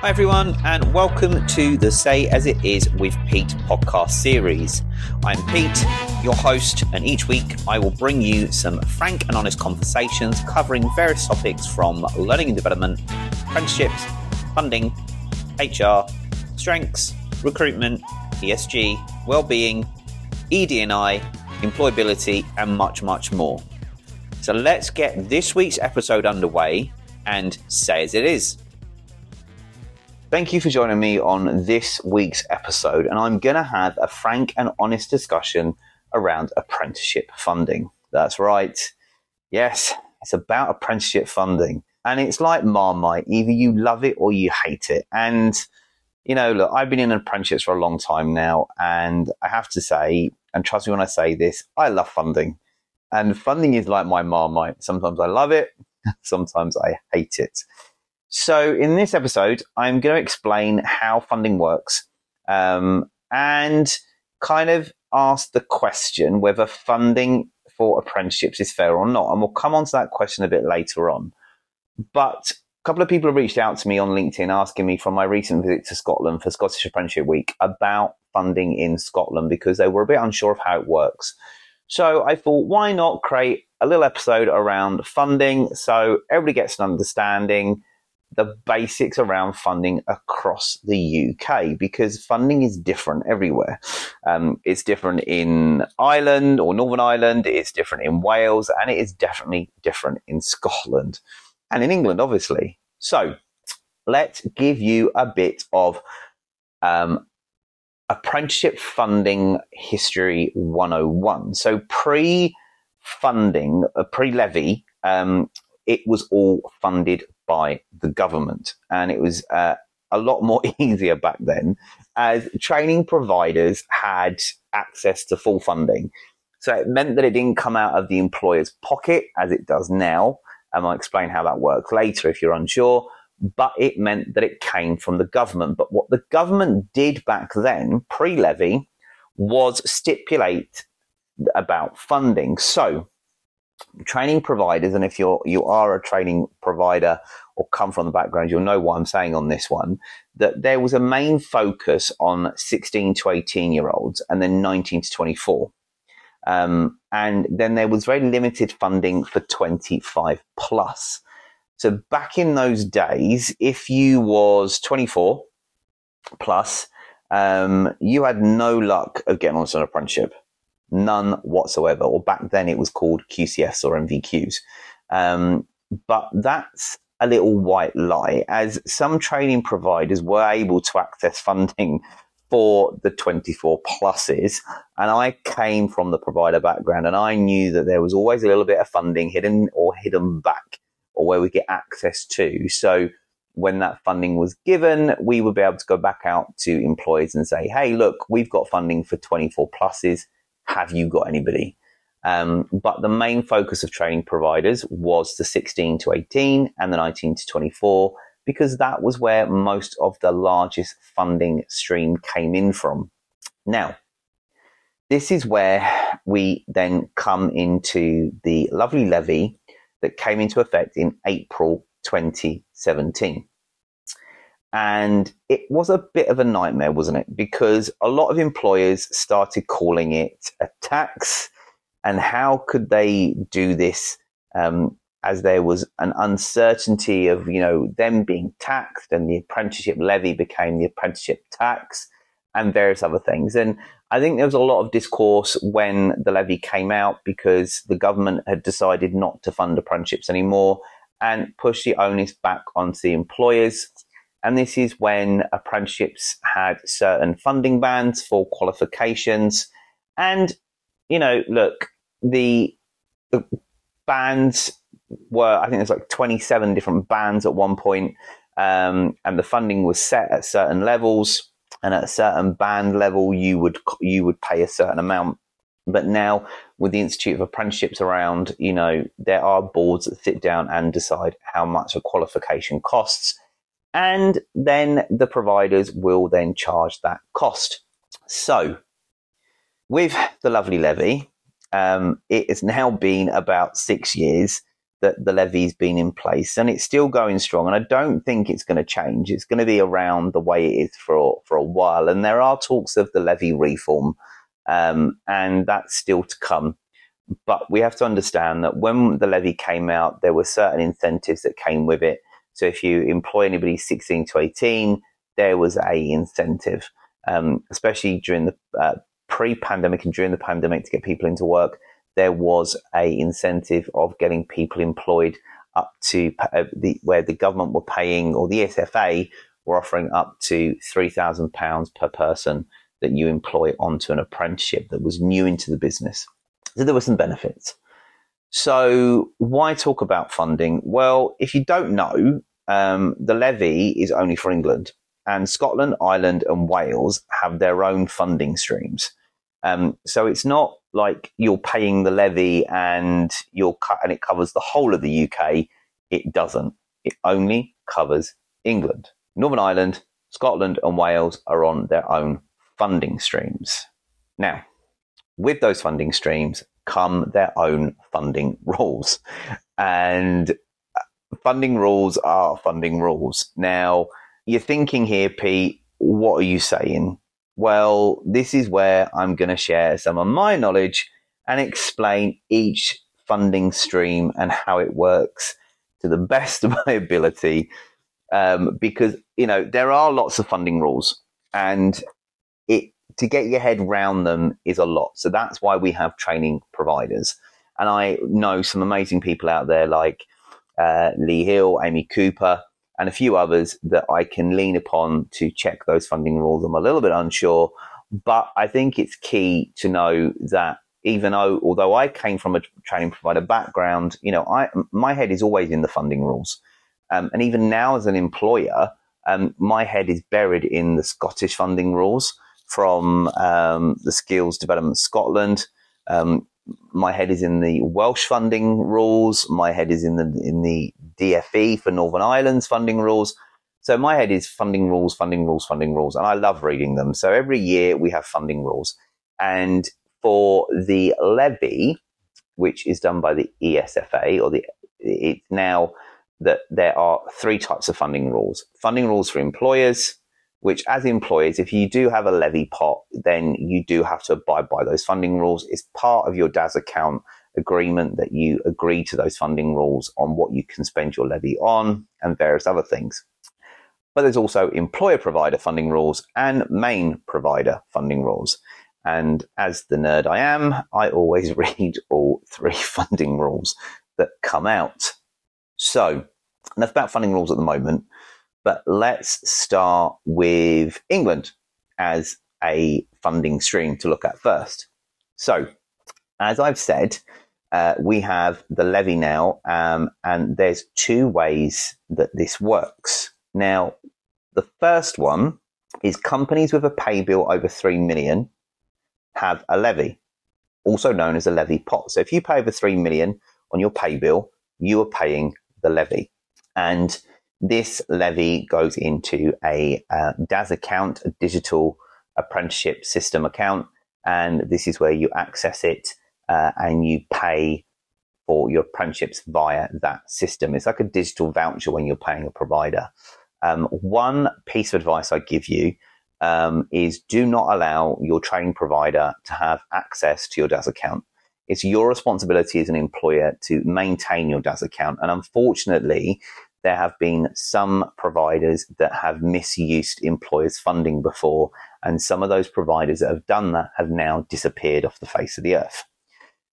Hi, everyone, and welcome to the Say As It Is with Pete podcast series. I'm Pete, your host, and each week I will bring you some frank and honest conversations covering various topics from learning and development, apprenticeships, funding, HR, strengths, recruitment, ESG, well-being, ED&I, employability, and much, much more. So let's get this week's episode underway and say as it is. Thank you for joining me on this week's episode, and I'm going to have a frank and honest discussion around apprenticeship funding. That's right. Yes, it's about apprenticeship funding. And it's like Marmite either you love it or you hate it. And, you know, look, I've been in apprenticeships for a long time now, and I have to say, and trust me when I say this, I love funding. And funding is like my Marmite. Sometimes I love it, sometimes I hate it. So, in this episode, I'm going to explain how funding works um, and kind of ask the question whether funding for apprenticeships is fair or not. And we'll come on to that question a bit later on. But a couple of people have reached out to me on LinkedIn asking me from my recent visit to Scotland for Scottish Apprenticeship Week about funding in Scotland because they were a bit unsure of how it works. So I thought, why not create a little episode around funding so everybody gets an understanding the basics around funding across the UK because funding is different everywhere. Um, it's different in Ireland or Northern Ireland, it's different in Wales, and it is definitely different in Scotland and in England, obviously. So let's give you a bit of um, apprenticeship funding history 101. So pre funding, uh, pre levy, um, it was all funded by the government. And it was uh, a lot more easier back then as training providers had access to full funding. So it meant that it didn't come out of the employer's pocket as it does now. And I'll explain how that works later if you're unsure. But it meant that it came from the government. But what the government did back then, pre levy, was stipulate about funding. So training providers, and if you're you are a training provider or come from the background, you'll know what I'm saying on this one. That there was a main focus on 16 to 18 year olds, and then 19 to 24. Um, and then there was very limited funding for 25 plus. So back in those days, if you was 24 plus, um, you had no luck of getting onto an apprenticeship. None whatsoever. Or back then it was called QCFs or NVQs. Um, but that's a little white lie, as some training providers were able to access funding for the 24 pluses. And I came from the provider background and I knew that there was always a little bit of funding hidden or hidden back or where we get access to. So when that funding was given, we would be able to go back out to employers and say, Hey, look, we've got funding for 24 pluses have you got anybody? Um, but the main focus of training providers was the 16 to 18 and the 19 to 24 because that was where most of the largest funding stream came in from. Now, this is where we then come into the lovely levy that came into effect in April 2017. And it was a bit of a nightmare, wasn't it? Because a lot of employers started calling it a tax. And how could they do this um, as there was an uncertainty of, you know, them being taxed and the apprenticeship levy became the apprenticeship tax and various other things. And I think there was a lot of discourse when the levy came out because the government had decided not to fund apprenticeships anymore and push the onus back onto the employers and this is when apprenticeships had certain funding bands for qualifications. And, you know, look, the, the bands were, I think there's like 27 different bands at one point, um, and the funding was set at certain levels. And at a certain band level, you would you would pay a certain amount. But now, with the Institute of Apprenticeships around, you know, there are boards that sit down and decide how much a qualification costs and then the providers will then charge that cost. So, with the lovely levy, um, it has now been about six years that the levy's been in place and it's still going strong. And I don't think it's going to change. It's going to be around the way it is for, for a while. And there are talks of the levy reform, um, and that's still to come. But we have to understand that when the levy came out, there were certain incentives that came with it. So if you employ anybody 16 to 18, there was a incentive, um, especially during the uh, pre-pandemic and during the pandemic to get people into work there was a incentive of getting people employed up to uh, the where the government were paying or the SFA were offering up to three thousand pounds per person that you employ onto an apprenticeship that was new into the business. So there were some benefits. So why talk about funding? Well, if you don't know, um, the levy is only for England, and Scotland, Ireland, and Wales have their own funding streams. Um, so it's not like you're paying the levy and you're cut and it covers the whole of the UK. It doesn't. It only covers England. Northern Ireland, Scotland, and Wales are on their own funding streams. Now, with those funding streams come their own funding rules. And funding rules are funding rules. Now, you're thinking here, Pete, what are you saying? Well, this is where I'm going to share some of my knowledge and explain each funding stream and how it works to the best of my ability. Um, because, you know, there are lots of funding rules and it, to get your head round them is a lot. So that's why we have training providers. And I know some amazing people out there like uh, Lee Hill, Amy Cooper, and a few others that I can lean upon to check those funding rules. I'm a little bit unsure, but I think it's key to know that even though, although I came from a training provider background, you know, I, my head is always in the funding rules. Um, and even now as an employer, um, my head is buried in the Scottish funding rules from um, the Skills Development Scotland. Um, my head is in the Welsh funding rules. My head is in the in the DFE for Northern Ireland's funding rules. So my head is funding rules, funding rules, funding rules, and I love reading them. So every year we have funding rules, and for the levy, which is done by the ESFA, or the it's now that there are three types of funding rules: funding rules for employers, which as employers, if you do have a levy pot, then you do have to abide by those funding rules. It's part of your DAS account agreement that you agree to those funding rules on what you can spend your levy on and various other things. But there's also employer provider funding rules and main provider funding rules. And as the nerd I am, I always read all three funding rules that come out. So, enough about funding rules at the moment. But let's start with England as a funding stream to look at first. So, as I've said, uh, we have the levy now, um, and there's two ways that this works. Now, the first one is companies with a pay bill over 3 million have a levy, also known as a levy pot. So if you pay over 3 million on your pay bill, you are paying the levy. And this levy goes into a uh, DAS account, a digital apprenticeship system account, and this is where you access it uh, and you pay for your apprenticeships via that system. It's like a digital voucher when you're paying a provider. Um, one piece of advice I give you um, is do not allow your training provider to have access to your DAS account. It's your responsibility as an employer to maintain your DAS account. And unfortunately, there have been some providers that have misused employers' funding before, and some of those providers that have done that have now disappeared off the face of the earth.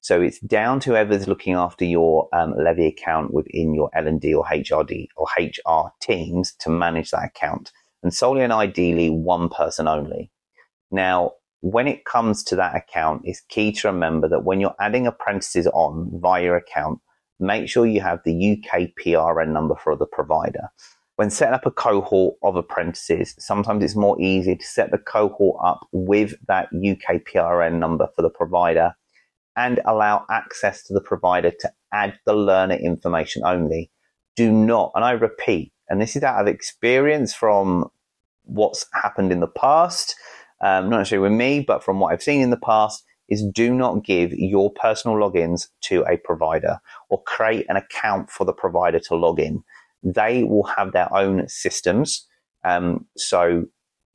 So it's down to whoever's looking after your um, levy account within your L&D or HRD or HR teams to manage that account, and solely and ideally one person only. Now, when it comes to that account, it's key to remember that when you're adding apprentices on via your account, make sure you have the UK PRN number for the provider. When setting up a cohort of apprentices, sometimes it's more easy to set the cohort up with that UK PRN number for the provider and allow access to the provider to add the learner information only. Do not, and I repeat, and this is out of experience from what's happened in the past, um, not necessarily with me, but from what I've seen in the past, is do not give your personal logins to a provider or create an account for the provider to log in. They will have their own systems. Um, so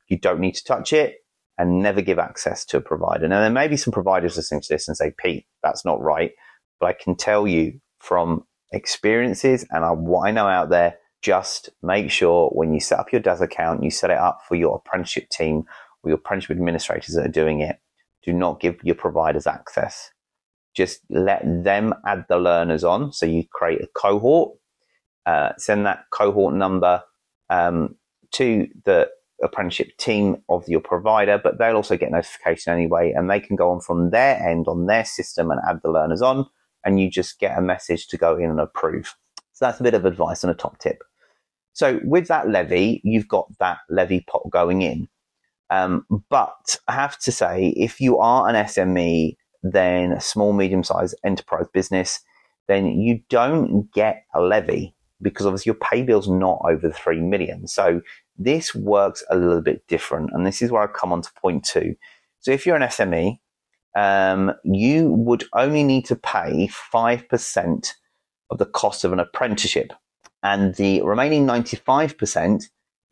you don't need to touch it and never give access to a provider. Now, there may be some providers listening to this and say, Pete, that's not right. But I can tell you from experiences and what I know out there, just make sure when you set up your DAS account, you set it up for your apprenticeship team or your apprenticeship administrators that are doing it. Do not give your providers access. Just let them add the learners on. So you create a cohort, uh, send that cohort number um, to the apprenticeship team of your provider, but they'll also get notification anyway, and they can go on from their end on their system and add the learners on, and you just get a message to go in and approve. So that's a bit of advice and a top tip. So with that levy, you've got that levy pot going in. Um, but I have to say, if you are an SME, then a small, medium sized enterprise business, then you don't get a levy because obviously your pay bill's not over the 3 million. So this works a little bit different. And this is where I come on to point two. So if you're an SME, um, you would only need to pay 5% of the cost of an apprenticeship. And the remaining 95%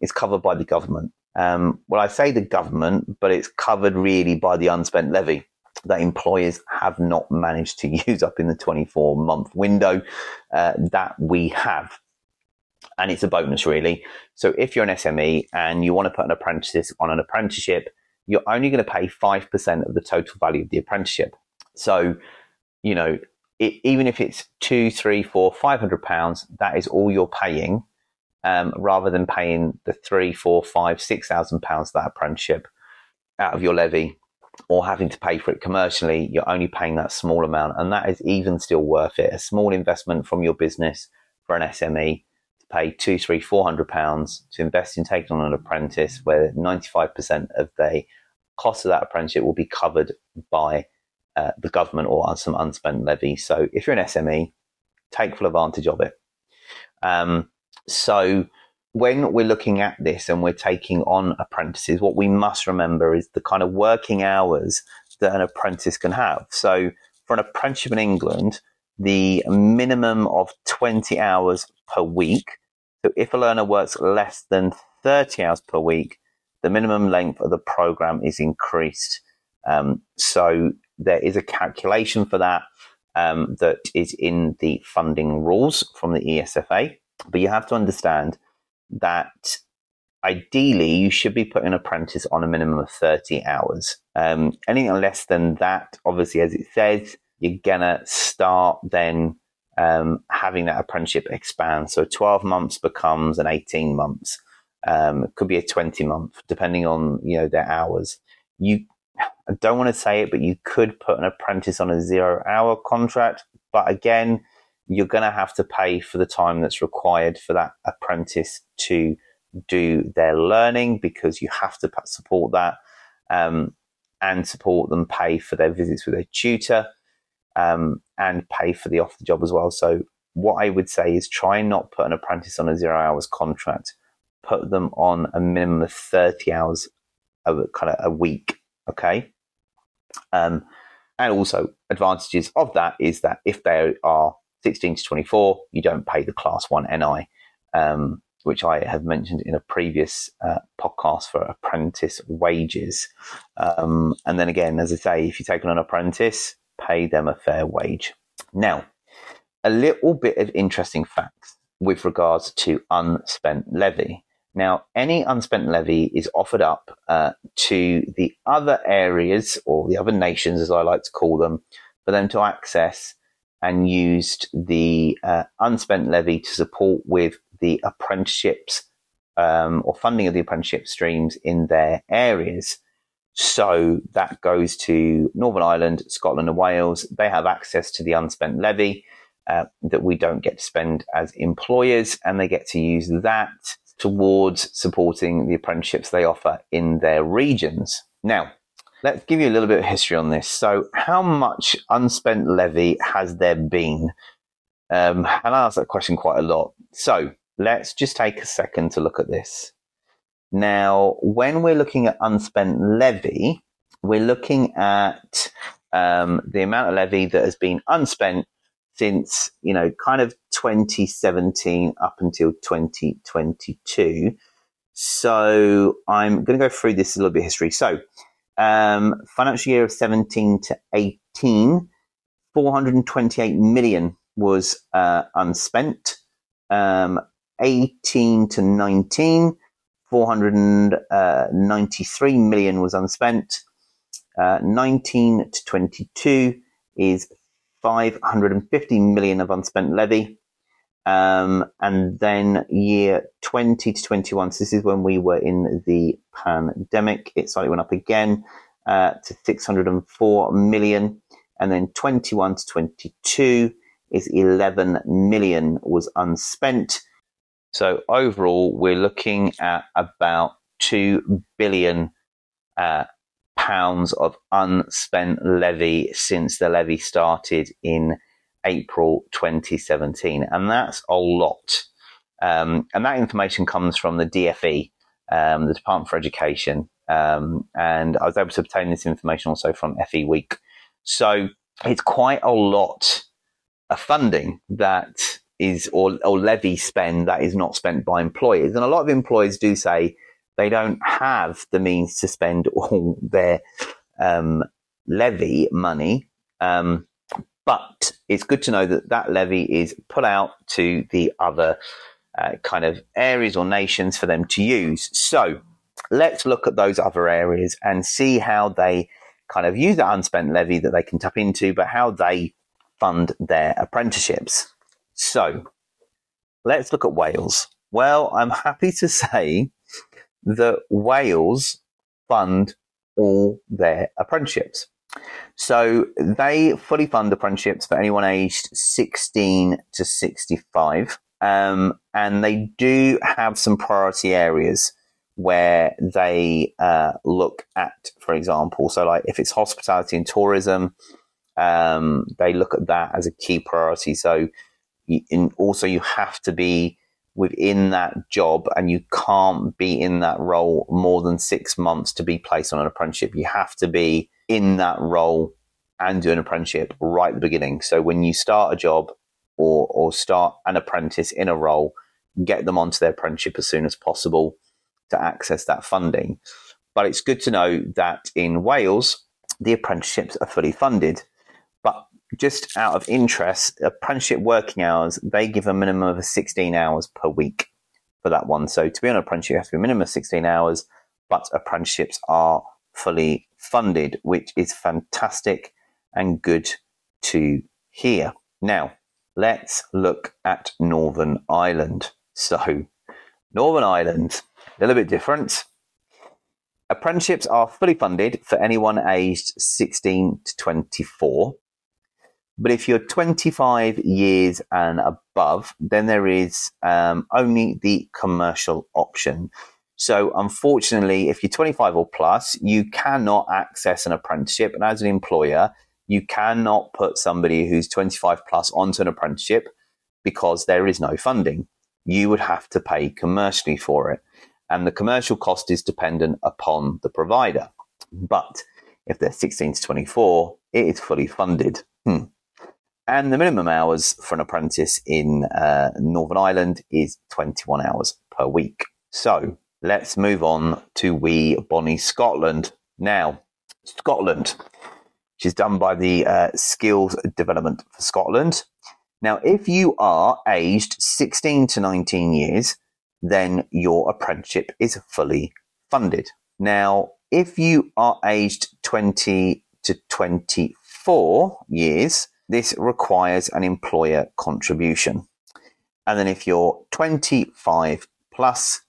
is covered by the government. Um, well, I say the government, but it's covered really by the unspent levy that employers have not managed to use up in the 24 month window uh, that we have. And it's a bonus, really. So if you're an SME and you want to put an apprentice on an apprenticeship, you're only going to pay 5% of the total value of the apprenticeship. So, you know, it, even if it's two, three, four, five hundred pounds, that is all you're paying, um, rather than paying the three, four, five, six thousand pounds of that apprenticeship out of your levy or having to pay for it commercially, you're only paying that small amount. And that is even still worth it. A small investment from your business for an SME to pay two, three, four hundred pounds to invest in taking on an apprentice where 95% of the cost of that apprenticeship will be covered by uh, the government or some unspent levy. So if you're an SME, take full advantage of it. Um, so when we're looking at this and we're taking on apprentices, what we must remember is the kind of working hours that an apprentice can have. So, for an apprenticeship in England, the minimum of 20 hours per week. So, if a learner works less than 30 hours per week, the minimum length of the program is increased. Um, so, there is a calculation for that um, that is in the funding rules from the ESFA. But you have to understand that ideally you should be putting an apprentice on a minimum of 30 hours. Um, anything less than that, obviously, as it says, you're gonna start then um, having that apprenticeship expand. So 12 months becomes an 18 months. Um, it could be a 20 month, depending on you know their hours. You, I don't want to say it, but you could put an apprentice on a zero hour contract. But again, you're going to have to pay for the time that's required for that apprentice to do their learning because you have to support that um, and support them pay for their visits with a tutor um, and pay for the off the job as well. So, what I would say is try and not put an apprentice on a zero hours contract, put them on a minimum of 30 hours of kind of a week. Okay. Um, and also, advantages of that is that if they are 16 to 24, you don't pay the class one NI, um, which I have mentioned in a previous uh, podcast for apprentice wages. Um, and then again, as I say, if you take on an apprentice, pay them a fair wage. Now, a little bit of interesting facts with regards to unspent levy. Now, any unspent levy is offered up uh, to the other areas or the other nations, as I like to call them, for them to access and used the uh, unspent levy to support with the apprenticeships um, or funding of the apprenticeship streams in their areas. So that goes to Northern Ireland, Scotland, and Wales. They have access to the unspent levy uh, that we don't get to spend as employers, and they get to use that towards supporting the apprenticeships they offer in their regions. Now, Let's give you a little bit of history on this. So, how much unspent levy has there been? Um, and I ask that question quite a lot. So, let's just take a second to look at this. Now, when we're looking at unspent levy, we're looking at um, the amount of levy that has been unspent since, you know, kind of 2017 up until 2022. So I'm going to go through this a little bit of history. So, um, financial year of 17 to 18, 428 million was uh, unspent. Um, 18 to 19, 493 million was unspent. Uh, 19 to 22 is 550 million of unspent levy. Um, and then year 20 to 21, so this is when we were in the pandemic, it slightly went up again uh, to 604 million. And then 21 to 22 is 11 million was unspent. So overall, we're looking at about 2 billion uh, pounds of unspent levy since the levy started in April 2017. And that's a lot. Um, and that information comes from the DFE, um, the Department for Education. Um, and I was able to obtain this information also from FE Week. So it's quite a lot of funding that is, or, or levy spend that is not spent by employers. And a lot of employers do say they don't have the means to spend all their um, levy money. Um, but it's good to know that that levy is put out to the other uh, kind of areas or nations for them to use. So let's look at those other areas and see how they kind of use that unspent levy that they can tap into, but how they fund their apprenticeships. So let's look at Wales. Well, I'm happy to say that Wales fund all their apprenticeships. So they fully fund apprenticeships for anyone aged 16 to 65. Um, and they do have some priority areas where they uh, look at, for example, so like if it's hospitality and tourism, um, they look at that as a key priority. So, also you have to be within that job and you can't be in that role more than six months to be placed on an apprenticeship. You have to be in that role and do an apprenticeship right at the beginning. So when you start a job or, or start an apprentice in a role, get them onto their apprenticeship as soon as possible to access that funding. But it's good to know that in Wales, the apprenticeships are fully funded. But just out of interest, apprenticeship working hours, they give a minimum of 16 hours per week for that one. So to be on an apprenticeship, you have to be a minimum of 16 hours, but apprenticeships are fully funded, which is fantastic and good to hear. Now, let's look at Northern Ireland. So, Northern Ireland, a little bit different. Apprenticeships are fully funded for anyone aged 16 to 24. But if you're 25 years and above, then there is um, only the commercial option. So, unfortunately, if you're 25 or plus, you cannot access an apprenticeship. And as an employer, you cannot put somebody who's 25 plus onto an apprenticeship because there is no funding. You would have to pay commercially for it. And the commercial cost is dependent upon the provider. But if they're 16 to 24, it is fully funded. Hmm. And the minimum hours for an apprentice in uh, Northern Ireland is 21 hours per week. So let's move on to wee Bonnie Scotland. Now, Scotland, which is done by the uh, Skills Development for Scotland. Now, if you are aged 16 to 19 years, then your apprenticeship is fully funded. Now, if you are aged 20 to 24 years, this requires an employer contribution. And then if you're 25 plus,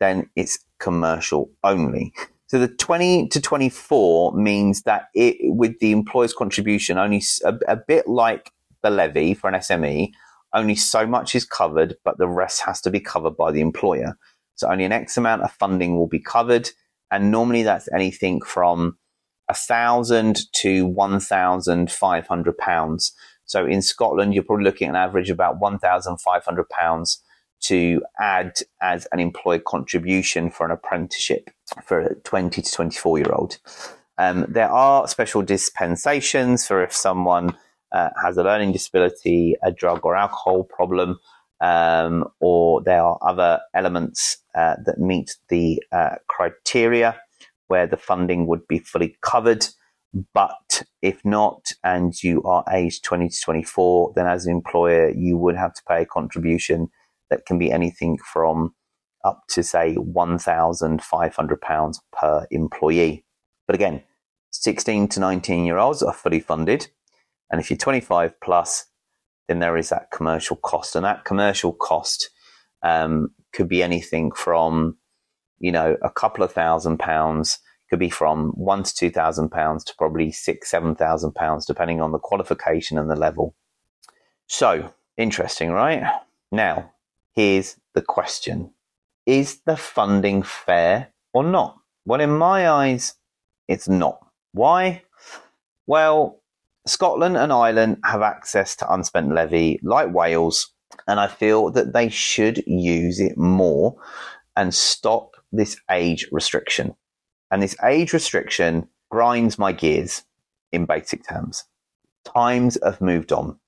then it's commercial only. So the 20 to 24 means that it, with the employer's contribution, only a, a bit like the levy for an SME, only so much is covered, but the rest has to be covered by the employer. So only an X amount of funding will be covered. And normally that's anything from a thousand to one thousand five hundred pounds. So in Scotland, you're probably looking at an average about one thousand five hundred pounds to add as an employee contribution for an apprenticeship for a 20 to 24 year old. Um, there are special dispensations for if someone uh, has a learning disability, a drug or alcohol problem, um, or there are other elements uh, that meet the uh, criteria where the funding would be fully covered. But if not, and you are aged 20 to 24, then as an employer, you would have to pay a contribution that can be anything from up to, say, £1,500 per employee. But again, 16 to 19 year olds are fully funded. And if you're 25 plus, then there is that commercial cost. And that commercial cost um, could be anything from, you know, a couple of thousand pounds, could be from one to two thousand pounds to probably six, seven thousand pounds, depending on the qualification and the level. So interesting, right? Now, here's the question Is the funding fair or not? Well, in my eyes, it's not. Why? Well, Scotland and Ireland have access to unspent levy like Wales, and I feel that they should use it more and stop this age restriction. And this age restriction grinds my gears in basic terms. Times have moved on.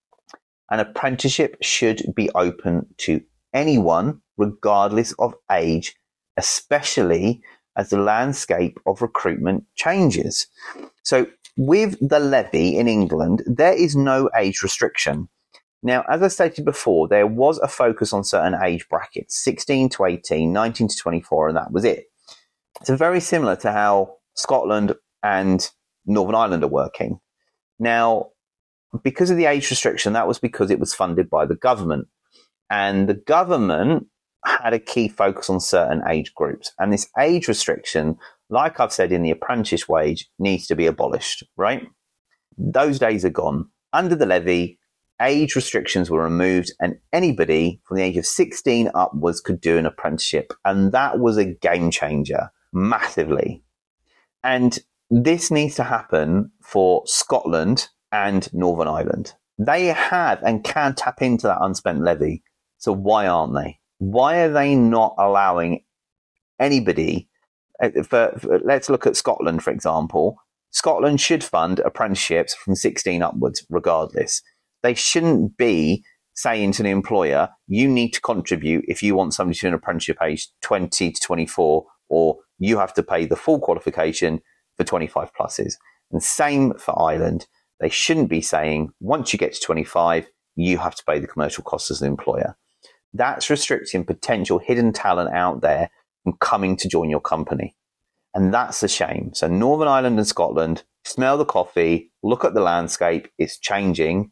An apprenticeship should be open to anyone, regardless of age, especially as the landscape of recruitment changes. So, with the levy in England, there is no age restriction. Now, as I stated before, there was a focus on certain age brackets 16 to 18, 19 to 24, and that was it. So, very similar to how Scotland and Northern Ireland are working. Now, because of the age restriction, that was because it was funded by the government. And the government had a key focus on certain age groups. And this age restriction, like I've said in the apprentice wage, needs to be abolished, right? Those days are gone. Under the levy, age restrictions were removed, and anybody from the age of 16 upwards could do an apprenticeship. And that was a game changer massively. And this needs to happen for Scotland and Northern Ireland. They have and can tap into that unspent levy. So why aren't they? why are they not allowing anybody? Uh, for, for, let's look at Scotland, for example. Scotland should fund apprenticeships from 16 upwards, regardless. They shouldn't be saying to the employer, you need to contribute if you want somebody to an apprenticeship age 20 to 24, or you have to pay the full qualification for 25 pluses. And same for Ireland. They shouldn't be saying, once you get to 25, you have to pay the commercial costs as an employer that's restricting potential hidden talent out there from coming to join your company. And that's a shame. So Northern Ireland and Scotland, smell the coffee, look at the landscape, it's changing,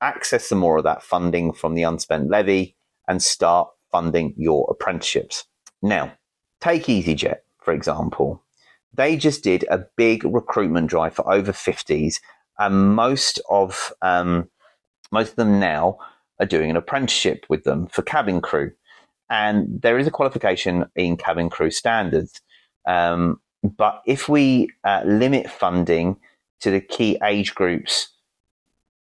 access some more of that funding from the unspent levy and start funding your apprenticeships. Now, take EasyJet, for example. They just did a big recruitment drive for over 50s, and most of um, most of them now are doing an apprenticeship with them for cabin crew. And there is a qualification in cabin crew standards. Um, but if we uh, limit funding to the key age groups,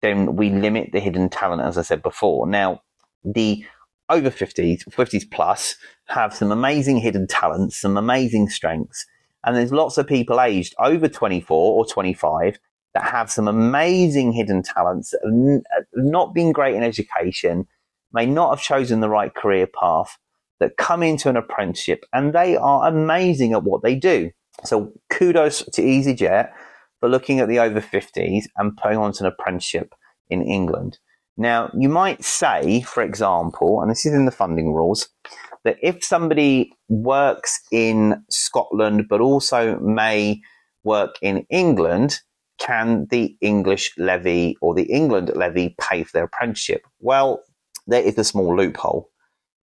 then we limit the hidden talent, as I said before. Now, the over 50s, 50s plus, have some amazing hidden talents, some amazing strengths. And there's lots of people aged over 24 or 25 that have some amazing hidden talents, uh, not been great in education, may not have chosen the right career path, that come into an apprenticeship and they are amazing at what they do. So kudos to EasyJet for looking at the over 50s and putting on an apprenticeship in England. Now, you might say, for example, and this is in the funding rules, that if somebody works in Scotland but also may work in England, can the English levy or the England levy pay for their apprenticeship? Well, there is a small loophole.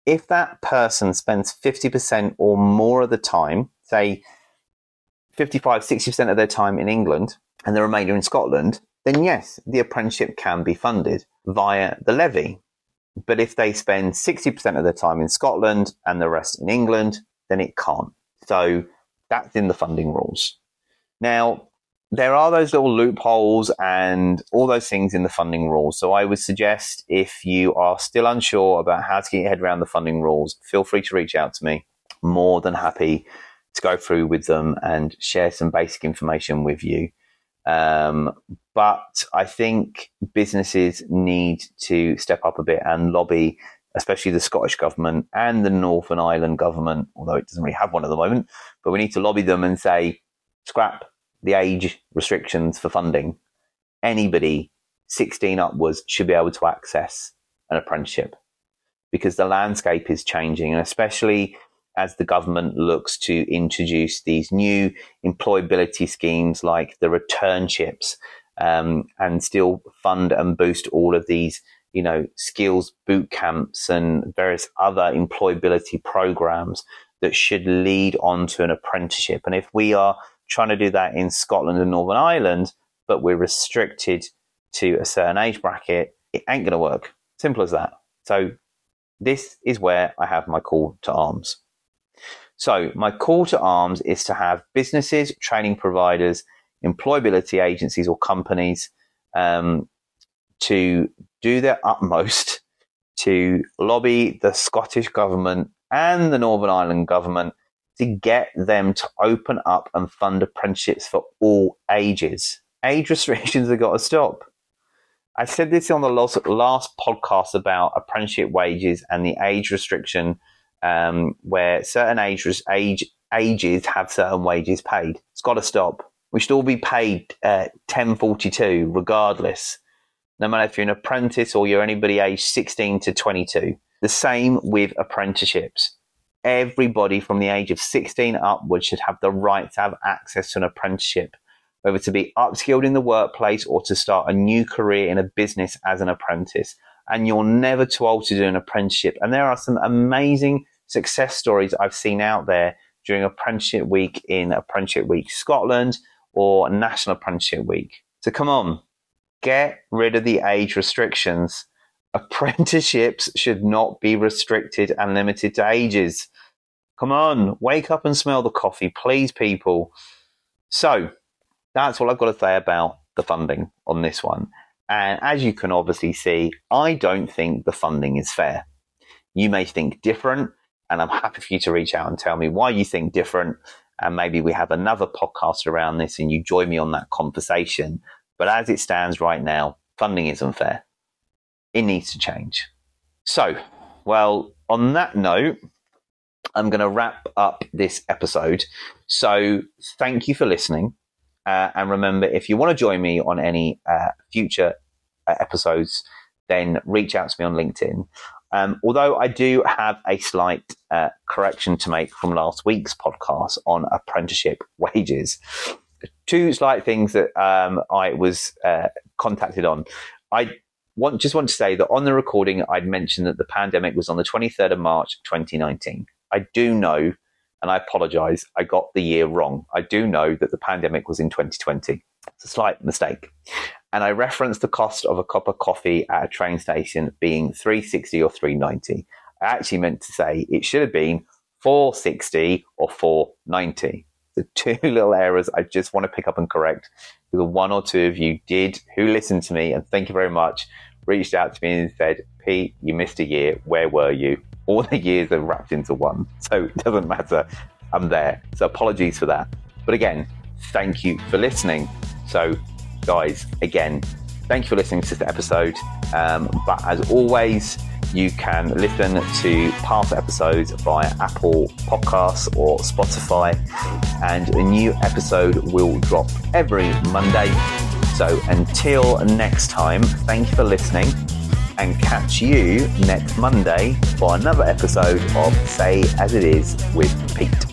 If that person spends 50% or more of the time, say 55, 60% of their time in England and the remainder in Scotland, then yes, the apprenticeship can be funded via the levy. But if they spend 60% of their time in Scotland and the rest in England, then it can't. So that's in the funding rules. Now, there are those little loopholes and all those things in the funding rules. So I would suggest if you are still unsure about how to get your head around the funding rules, feel free to reach out to me. More than happy to go through with them and share some basic information with you. Um, but I think businesses need to step up a bit and lobby, especially the Scottish government and the Northern Ireland government, although it doesn't really have one at the moment. But we need to lobby them and say, scrap the age restrictions for funding. Anybody 16 upwards should be able to access an apprenticeship because the landscape is changing, and especially as the government looks to introduce these new employability schemes like the returnships um, and still fund and boost all of these you know skills boot camps and various other employability programs that should lead on to an apprenticeship and if we are trying to do that in Scotland and Northern Ireland but we're restricted to a certain age bracket it ain't going to work simple as that so this is where I have my call to arms. So, my call to arms is to have businesses, training providers, employability agencies, or companies um, to do their utmost to lobby the Scottish government and the Northern Ireland government to get them to open up and fund apprenticeships for all ages. Age restrictions have got to stop. I said this on the last, last podcast about apprenticeship wages and the age restriction, um, where certain age, age ages have certain wages paid. It's got to stop. We should all be paid uh, 1042 regardless, no matter if you're an apprentice or you're anybody aged 16 to 22. The same with apprenticeships. Everybody from the age of 16 upwards should have the right to have access to an apprenticeship whether to be upskilled in the workplace or to start a new career in a business as an apprentice. And you're never too old to do an apprenticeship. And there are some amazing success stories I've seen out there during Apprenticeship Week in Apprenticeship Week Scotland or National Apprenticeship Week. So come on, get rid of the age restrictions. Apprenticeships should not be restricted and limited to ages. Come on, wake up and smell the coffee, please, people. So, that's all I've got to say about the funding on this one. And as you can obviously see, I don't think the funding is fair. You may think different, and I'm happy for you to reach out and tell me why you think different. And maybe we have another podcast around this and you join me on that conversation. But as it stands right now, funding isn't fair. It needs to change. So, well, on that note, I'm going to wrap up this episode. So, thank you for listening. Uh, and remember, if you want to join me on any uh, future uh, episodes, then reach out to me on LinkedIn. Um, although I do have a slight uh, correction to make from last week's podcast on apprenticeship wages. Two slight things that um, I was uh, contacted on. I want just want to say that on the recording, I'd mentioned that the pandemic was on the 23rd of March, 2019. I do know and I apologize, I got the year wrong. I do know that the pandemic was in 2020. It's a slight mistake. And I referenced the cost of a cup of coffee at a train station being 360 or 390. I actually meant to say it should have been 460 or 490. The two little errors I just want to pick up and correct. The one or two of you did who listened to me, and thank you very much, reached out to me and said, Pete, you missed a year. Where were you? all the years are wrapped into one. So it doesn't matter. I'm there. So apologies for that. But again, thank you for listening. So, guys, again, thank you for listening to this episode. Um, but as always, you can listen to past episodes via Apple Podcasts or Spotify, and a new episode will drop every Monday. So until next time, thank you for listening and catch you next Monday for another episode of Say As It Is with Pete.